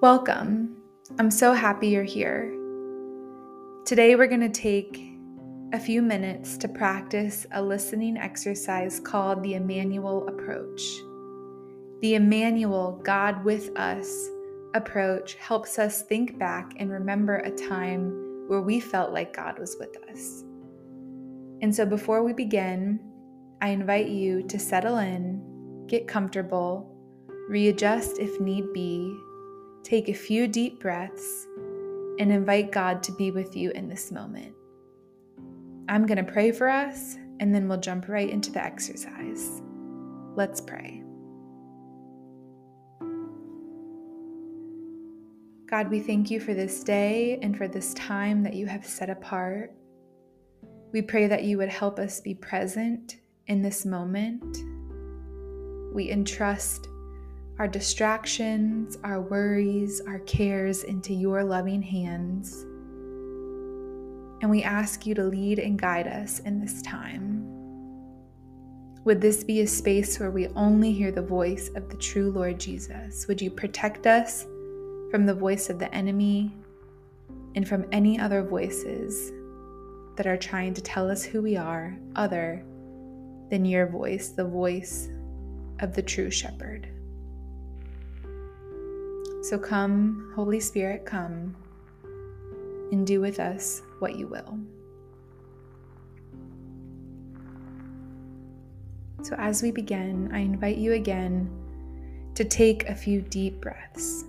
Welcome. I'm so happy you're here. Today, we're going to take a few minutes to practice a listening exercise called the Immanuel approach. The Immanuel, God with us approach, helps us think back and remember a time where we felt like God was with us. And so, before we begin, I invite you to settle in, get comfortable, readjust if need be, take a few deep breaths, and invite God to be with you in this moment. I'm going to pray for us, and then we'll jump right into the exercise. Let's pray. God, we thank you for this day and for this time that you have set apart. We pray that you would help us be present in this moment. We entrust our distractions, our worries, our cares into your loving hands. And we ask you to lead and guide us in this time. Would this be a space where we only hear the voice of the true Lord Jesus? Would you protect us from the voice of the enemy and from any other voices that are trying to tell us who we are other than your voice, the voice of the true shepherd? So come, Holy Spirit, come and do with us what you will. So, as we begin, I invite you again to take a few deep breaths.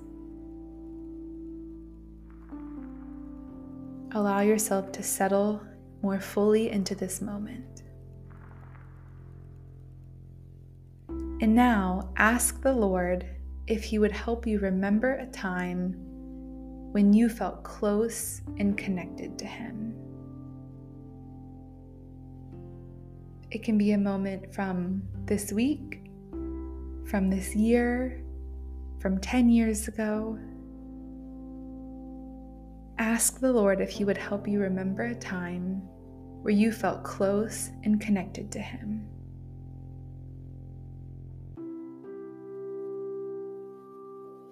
Allow yourself to settle more fully into this moment. And now ask the Lord if He would help you remember a time when you felt close and connected to Him. It can be a moment from this week, from this year, from 10 years ago. Ask the Lord if He would help you remember a time where you felt close and connected to Him.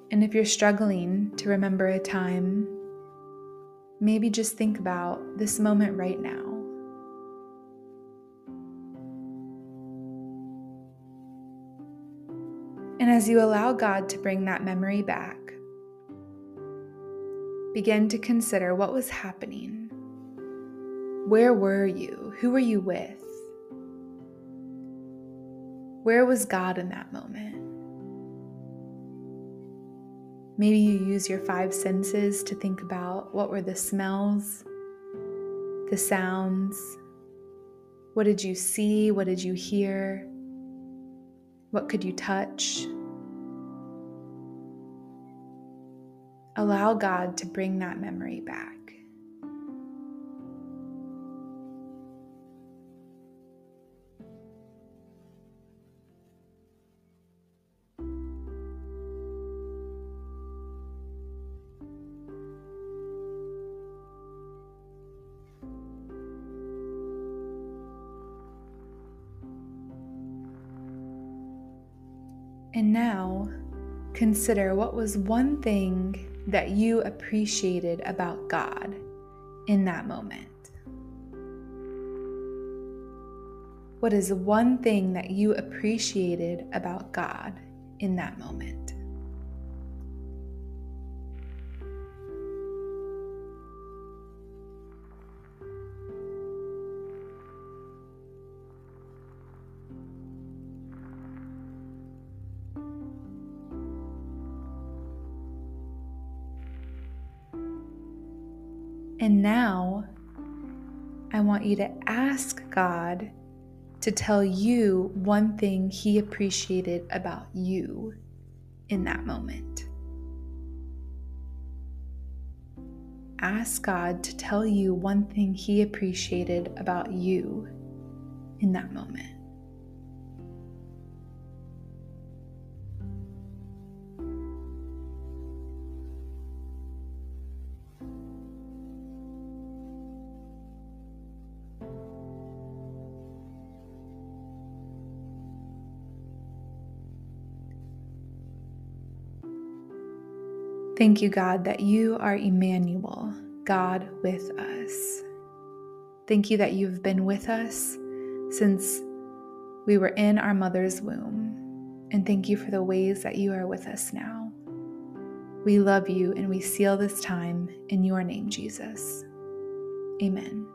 And if you're struggling to remember a time, maybe just think about this moment right now. And as you allow God to bring that memory back, begin to consider what was happening. Where were you? Who were you with? Where was God in that moment? Maybe you use your five senses to think about what were the smells, the sounds, what did you see, what did you hear, what could you touch. Allow God to bring that memory back. And now, consider what was one thing that you appreciated about God in that moment. What is one thing that you appreciated about God in that moment? And now I want you to ask God to tell you one thing He appreciated about you in that moment. Ask God to tell you one thing He appreciated about you in that moment. Thank you, God, that you are Immanuel, God with us. Thank you that you've been with us since we were in our mother's womb. And thank you for the ways that you are with us now. We love you and we seal this time in your name, Jesus. Amen.